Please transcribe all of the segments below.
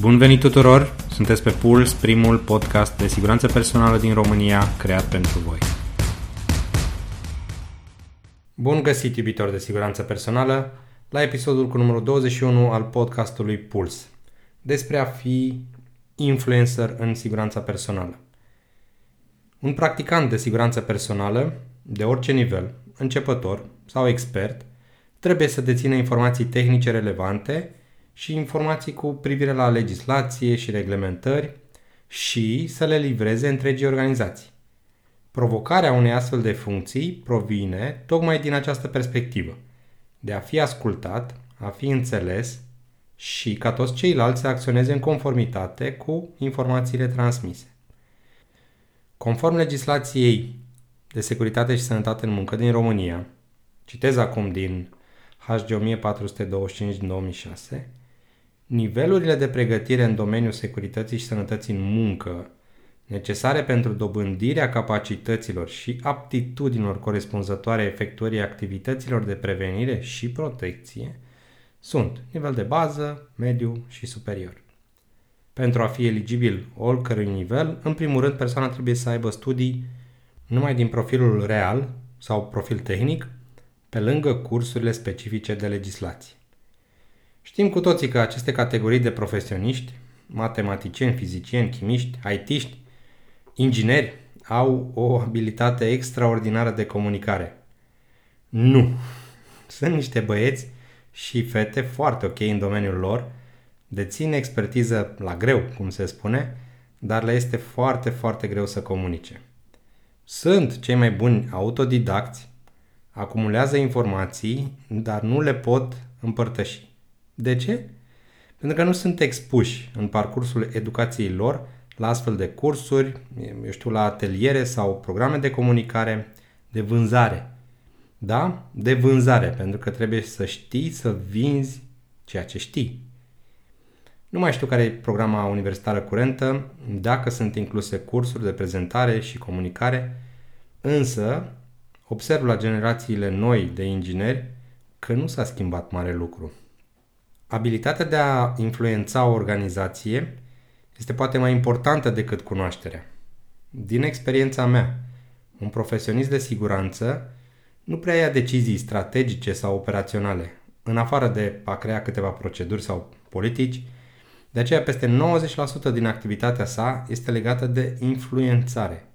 Bun venit tuturor! Sunteți pe Puls, primul podcast de siguranță personală din România creat pentru voi. Bun găsit, iubitor de siguranță personală, la episodul cu numărul 21 al podcastului Puls, despre a fi influencer în siguranța personală. Un practicant de siguranță personală, de orice nivel, începător sau expert, trebuie să dețină informații tehnice relevante și informații cu privire la legislație și reglementări și să le livreze întregii organizații. Provocarea unei astfel de funcții provine tocmai din această perspectivă, de a fi ascultat, a fi înțeles și ca toți ceilalți să acționeze în conformitate cu informațiile transmise. Conform legislației de securitate și sănătate în muncă din România, citez acum din HG 1425 din 2006, nivelurile de pregătire în domeniul securității și sănătății în muncă necesare pentru dobândirea capacităților și aptitudinilor corespunzătoare efectuării activităților de prevenire și protecție sunt nivel de bază, mediu și superior. Pentru a fi eligibil oricărui nivel, în primul rând persoana trebuie să aibă studii numai din profilul real sau profil tehnic, pe lângă cursurile specifice de legislație. Știm cu toții că aceste categorii de profesioniști, matematicieni, fizicieni, chimiști, IT-ști, ingineri, au o abilitate extraordinară de comunicare. Nu! Sunt niște băieți și fete foarte ok în domeniul lor, dețin expertiză la greu, cum se spune, dar le este foarte, foarte greu să comunice. Sunt cei mai buni autodidacți, acumulează informații, dar nu le pot împărtăși. De ce? Pentru că nu sunt expuși în parcursul educației lor la astfel de cursuri, eu știu, la ateliere sau programe de comunicare, de vânzare. Da? De vânzare, pentru că trebuie să știi să vinzi ceea ce știi. Nu mai știu care e programa universitară curentă, dacă sunt incluse cursuri de prezentare și comunicare, însă observ la generațiile noi de ingineri că nu s-a schimbat mare lucru. Abilitatea de a influența o organizație este poate mai importantă decât cunoașterea. Din experiența mea, un profesionist de siguranță nu prea ia decizii strategice sau operaționale, în afară de a crea câteva proceduri sau politici, de aceea peste 90% din activitatea sa este legată de influențare.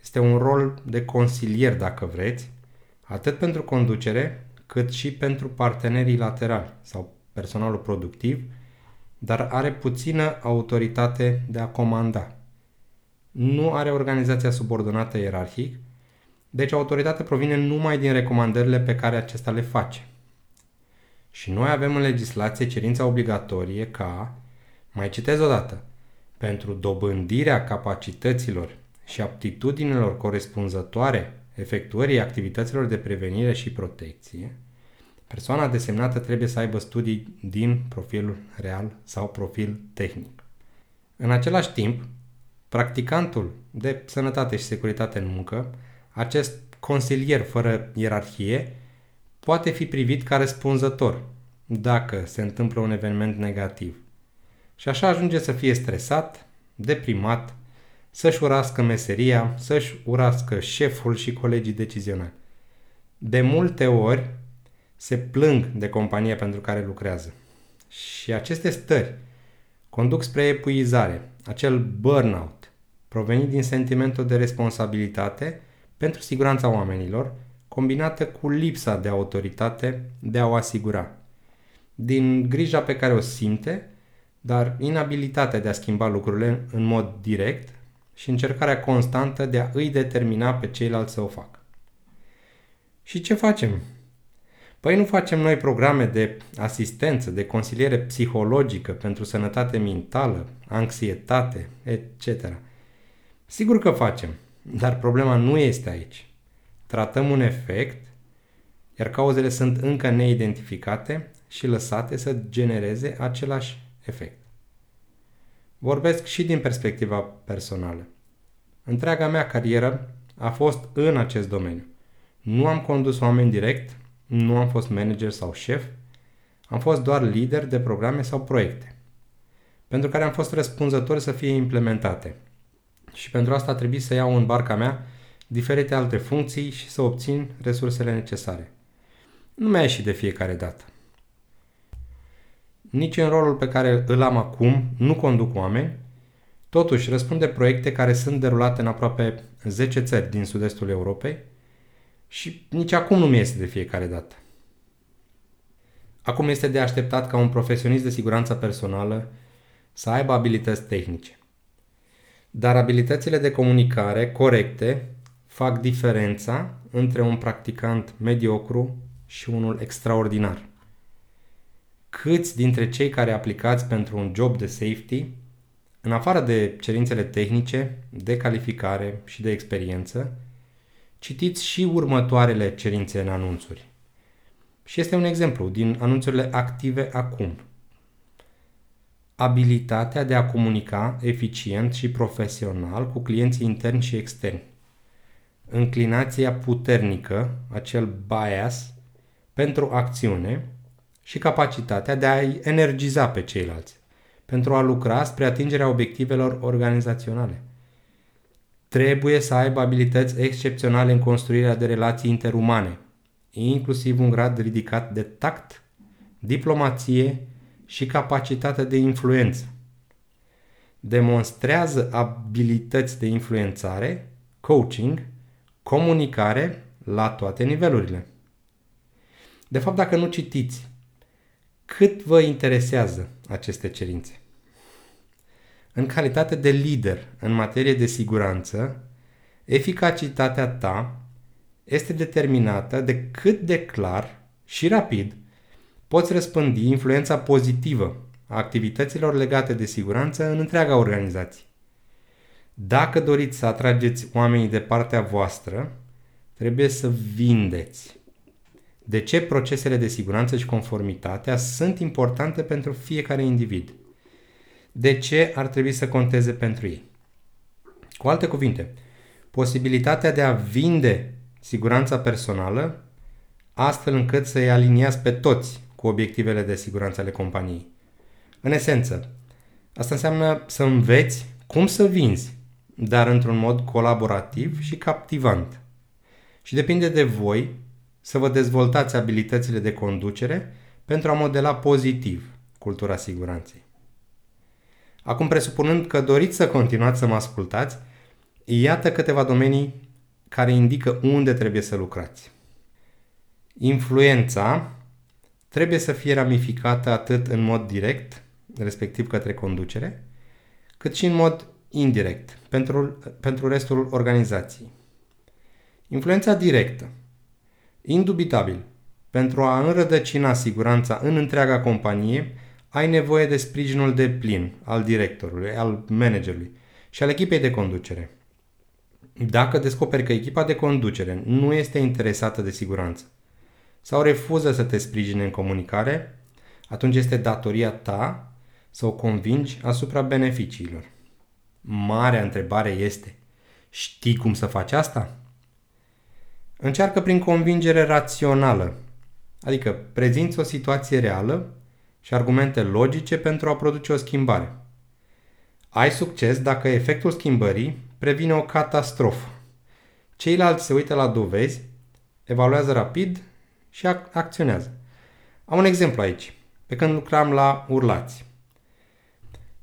Este un rol de consilier, dacă vreți, atât pentru conducere, cât și pentru partenerii laterali sau personalul productiv, dar are puțină autoritate de a comanda. Nu are organizația subordonată ierarhic, deci autoritatea provine numai din recomandările pe care acesta le face. Și noi avem în legislație cerința obligatorie ca, mai citez odată, pentru dobândirea capacităților și aptitudinilor corespunzătoare efectuării activităților de prevenire și protecție, Persoana desemnată trebuie să aibă studii din profilul real sau profil tehnic. În același timp, practicantul de sănătate și securitate în muncă, acest consilier fără ierarhie, poate fi privit ca răspunzător dacă se întâmplă un eveniment negativ. Și așa ajunge să fie stresat, deprimat, să-și urască meseria, să-și urască șeful și colegii decizionali. De multe ori, se plâng de compania pentru care lucrează. Și aceste stări conduc spre epuizare, acel burnout, provenit din sentimentul de responsabilitate pentru siguranța oamenilor, combinată cu lipsa de autoritate de a o asigura. Din grija pe care o simte, dar inabilitatea de a schimba lucrurile în mod direct și încercarea constantă de a îi determina pe ceilalți să o facă. Și ce facem Păi nu facem noi programe de asistență, de consiliere psihologică pentru sănătate mentală, anxietate, etc. Sigur că facem, dar problema nu este aici. Tratăm un efect, iar cauzele sunt încă neidentificate și lăsate să genereze același efect. Vorbesc și din perspectiva personală. Întreaga mea carieră a fost în acest domeniu. Nu am condus oameni direct, nu am fost manager sau șef, am fost doar lider de programe sau proiecte. pentru care am fost răspunzător să fie implementate. Și pentru asta a trebuit să iau în barca mea diferite alte funcții și să obțin resursele necesare. Nu mi-a ieșit de fiecare dată. Nici în rolul pe care îl am acum nu conduc oameni, totuși răspund de proiecte care sunt derulate în aproape 10 țări din sud-estul Europei și nici acum nu mi este de fiecare dată. Acum este de așteptat ca un profesionist de siguranță personală să aibă abilități tehnice. Dar abilitățile de comunicare corecte fac diferența între un practicant mediocru și unul extraordinar. Câți dintre cei care aplicați pentru un job de safety, în afară de cerințele tehnice, de calificare și de experiență, citiți și următoarele cerințe în anunțuri. Și este un exemplu din anunțurile active acum. Abilitatea de a comunica eficient și profesional cu clienții interni și externi. Înclinația puternică, acel bias, pentru acțiune și capacitatea de a energiza pe ceilalți, pentru a lucra spre atingerea obiectivelor organizaționale. Trebuie să aibă abilități excepționale în construirea de relații interumane, inclusiv un grad ridicat de tact, diplomație și capacitate de influență. Demonstrează abilități de influențare, coaching, comunicare la toate nivelurile. De fapt, dacă nu citiți, cât vă interesează aceste cerințe? În calitate de lider în materie de siguranță, eficacitatea ta este determinată de cât de clar și rapid poți răspândi influența pozitivă a activităților legate de siguranță în întreaga organizație. Dacă doriți să atrageți oamenii de partea voastră, trebuie să vindeți. De ce procesele de siguranță și conformitatea sunt importante pentru fiecare individ? De ce ar trebui să conteze pentru ei? Cu alte cuvinte, posibilitatea de a vinde siguranța personală, astfel încât să-i aliniați pe toți cu obiectivele de siguranță ale companiei. În esență, asta înseamnă să înveți cum să vinzi, dar într-un mod colaborativ și captivant. Și depinde de voi să vă dezvoltați abilitățile de conducere pentru a modela pozitiv cultura siguranței. Acum, presupunând că doriți să continuați să mă ascultați, iată câteva domenii care indică unde trebuie să lucrați. Influența trebuie să fie ramificată atât în mod direct, respectiv către conducere, cât și în mod indirect, pentru, pentru restul organizației. Influența directă. Indubitabil, pentru a înrădăcina siguranța în întreaga companie, ai nevoie de sprijinul de plin al directorului, al managerului și al echipei de conducere. Dacă descoperi că echipa de conducere nu este interesată de siguranță sau refuză să te sprijine în comunicare, atunci este datoria ta să o convingi asupra beneficiilor. Marea întrebare este, știi cum să faci asta? Încearcă prin convingere rațională, adică prezinți o situație reală și argumente logice pentru a produce o schimbare. Ai succes dacă efectul schimbării previne o catastrofă. Ceilalți se uită la dovezi, evaluează rapid și ac- acționează. Am un exemplu aici. Pe când lucram la Urlați.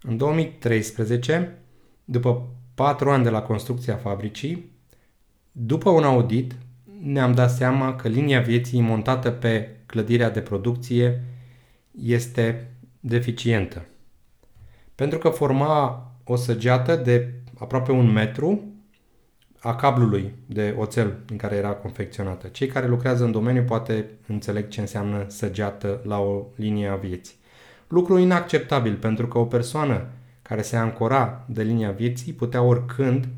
În 2013, după 4 ani de la construcția fabricii, după un audit, ne-am dat seama că linia vieții montată pe clădirea de producție este deficientă. Pentru că forma o săgeată de aproape un metru a cablului de oțel din care era confecționată. Cei care lucrează în domeniu poate înțeleg ce înseamnă săgeată la o linie a vieții. Lucru inacceptabil pentru că o persoană care se ancora de linia vieții putea oricând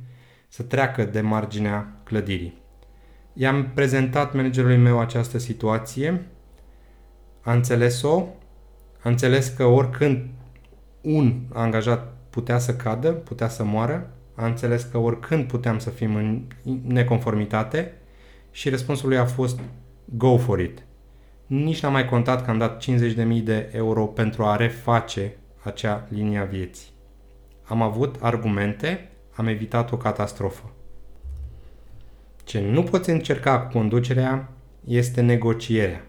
să treacă de marginea clădirii. I-am prezentat managerului meu această situație, a înțeles-o, a înțeles că oricând un angajat putea să cadă, putea să moară, a înțeles că oricând puteam să fim în neconformitate și răspunsul lui a fost go for it. Nici n-am mai contat că am dat 50.000 de euro pentru a reface acea linie a vieții. Am avut argumente, am evitat o catastrofă. Ce nu poți încerca cu conducerea este negocierea.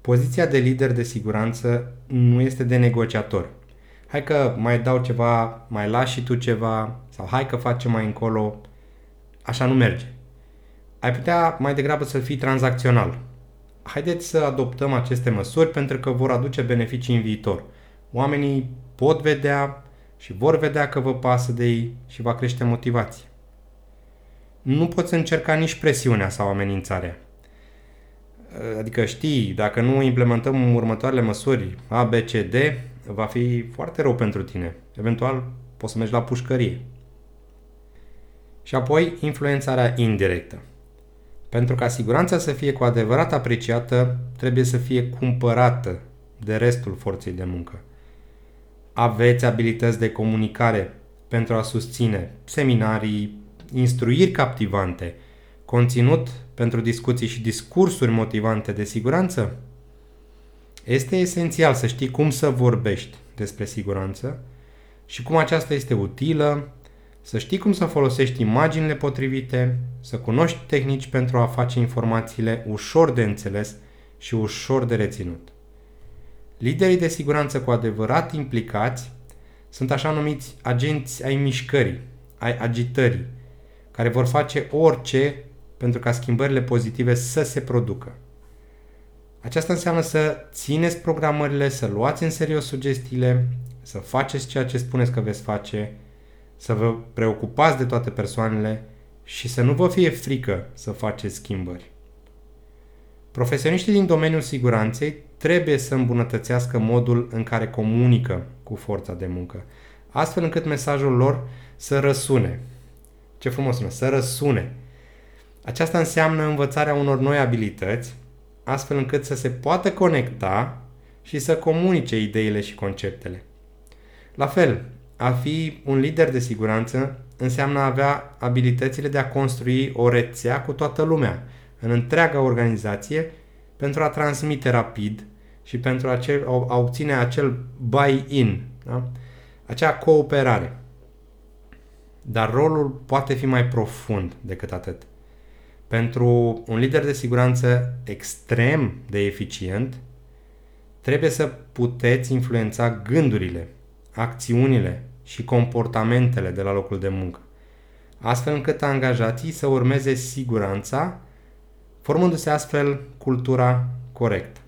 Poziția de lider de siguranță nu este de negociator. Hai că mai dau ceva, mai lași și tu ceva, sau hai că facem mai încolo. Așa nu merge. Ai putea mai degrabă să fii tranzacțional. Haideți să adoptăm aceste măsuri pentru că vor aduce beneficii în viitor. Oamenii pot vedea și vor vedea că vă pasă de ei și va crește motivația. Nu poți încerca nici presiunea sau amenințarea. Adică știi, dacă nu implementăm următoarele măsuri A, B, C, D, va fi foarte rău pentru tine. Eventual, poți să mergi la pușcărie. Și apoi, influențarea indirectă. Pentru ca siguranța să fie cu adevărat apreciată, trebuie să fie cumpărată de restul forței de muncă. Aveți abilități de comunicare pentru a susține seminarii, instruiri captivante, conținut pentru discuții și discursuri motivante de siguranță? Este esențial să știi cum să vorbești despre siguranță și cum aceasta este utilă, să știi cum să folosești imaginile potrivite, să cunoști tehnici pentru a face informațiile ușor de înțeles și ușor de reținut. Liderii de siguranță cu adevărat implicați sunt așa numiți agenți ai mișcării, ai agitării, care vor face orice pentru ca schimbările pozitive să se producă. Aceasta înseamnă să țineți programările, să luați în serios sugestiile, să faceți ceea ce spuneți că veți face, să vă preocupați de toate persoanele și să nu vă fie frică să faceți schimbări. Profesioniștii din domeniul siguranței trebuie să îmbunătățească modul în care comunică cu forța de muncă, astfel încât mesajul lor să răsune. Ce frumos sună, să răsune. Aceasta înseamnă învățarea unor noi abilități, astfel încât să se poată conecta și să comunice ideile și conceptele. La fel, a fi un lider de siguranță înseamnă a avea abilitățile de a construi o rețea cu toată lumea, în întreaga organizație, pentru a transmite rapid și pentru acel, a obține acel buy-in, da? acea cooperare. Dar rolul poate fi mai profund decât atât. Pentru un lider de siguranță extrem de eficient, trebuie să puteți influența gândurile, acțiunile și comportamentele de la locul de muncă, astfel încât angajații să urmeze siguranța, formându-se astfel cultura corectă.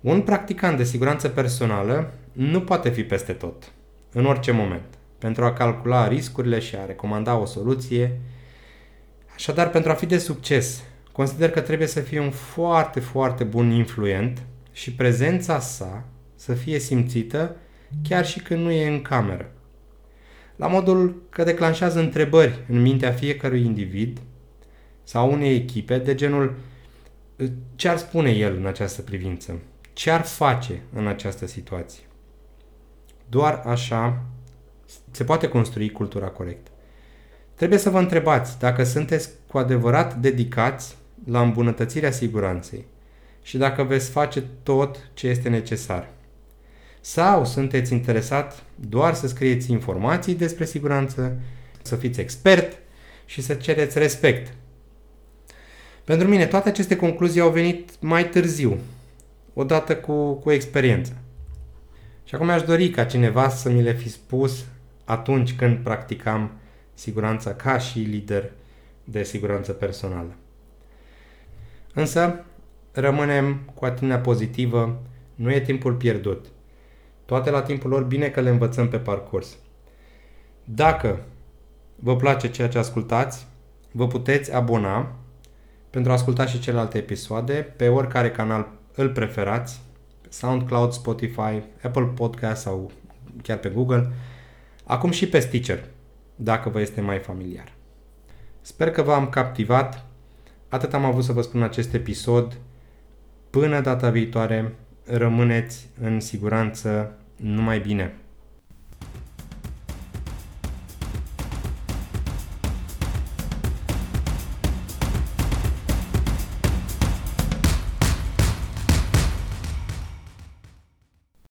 Un practicant de siguranță personală nu poate fi peste tot, în orice moment, pentru a calcula riscurile și a recomanda o soluție. Așadar, pentru a fi de succes, consider că trebuie să fie un foarte, foarte bun influent și prezența sa să fie simțită chiar și când nu e în cameră. La modul că declanșează întrebări în mintea fiecărui individ sau unei echipe de genul ce ar spune el în această privință? Ce ar face în această situație? Doar așa se poate construi cultura corectă. Trebuie să vă întrebați dacă sunteți cu adevărat dedicați la îmbunătățirea siguranței și dacă veți face tot ce este necesar. Sau sunteți interesat doar să scrieți informații despre siguranță, să fiți expert și să cereți respect. Pentru mine, toate aceste concluzii au venit mai târziu, odată cu, cu experiența. Și acum aș dori ca cineva să mi le fi spus atunci când practicam siguranța ca și lider de siguranță personală. Însă, rămânem cu atitudinea pozitivă, nu e timpul pierdut. Toate la timpul lor, bine că le învățăm pe parcurs. Dacă vă place ceea ce ascultați, vă puteți abona pentru a asculta și celelalte episoade pe oricare canal îl preferați, SoundCloud, Spotify, Apple Podcast sau chiar pe Google, acum și pe Stitcher, dacă vă este mai familiar. Sper că v-am captivat. Atât am avut să vă spun în acest episod. Până data viitoare, rămâneți în siguranță numai bine.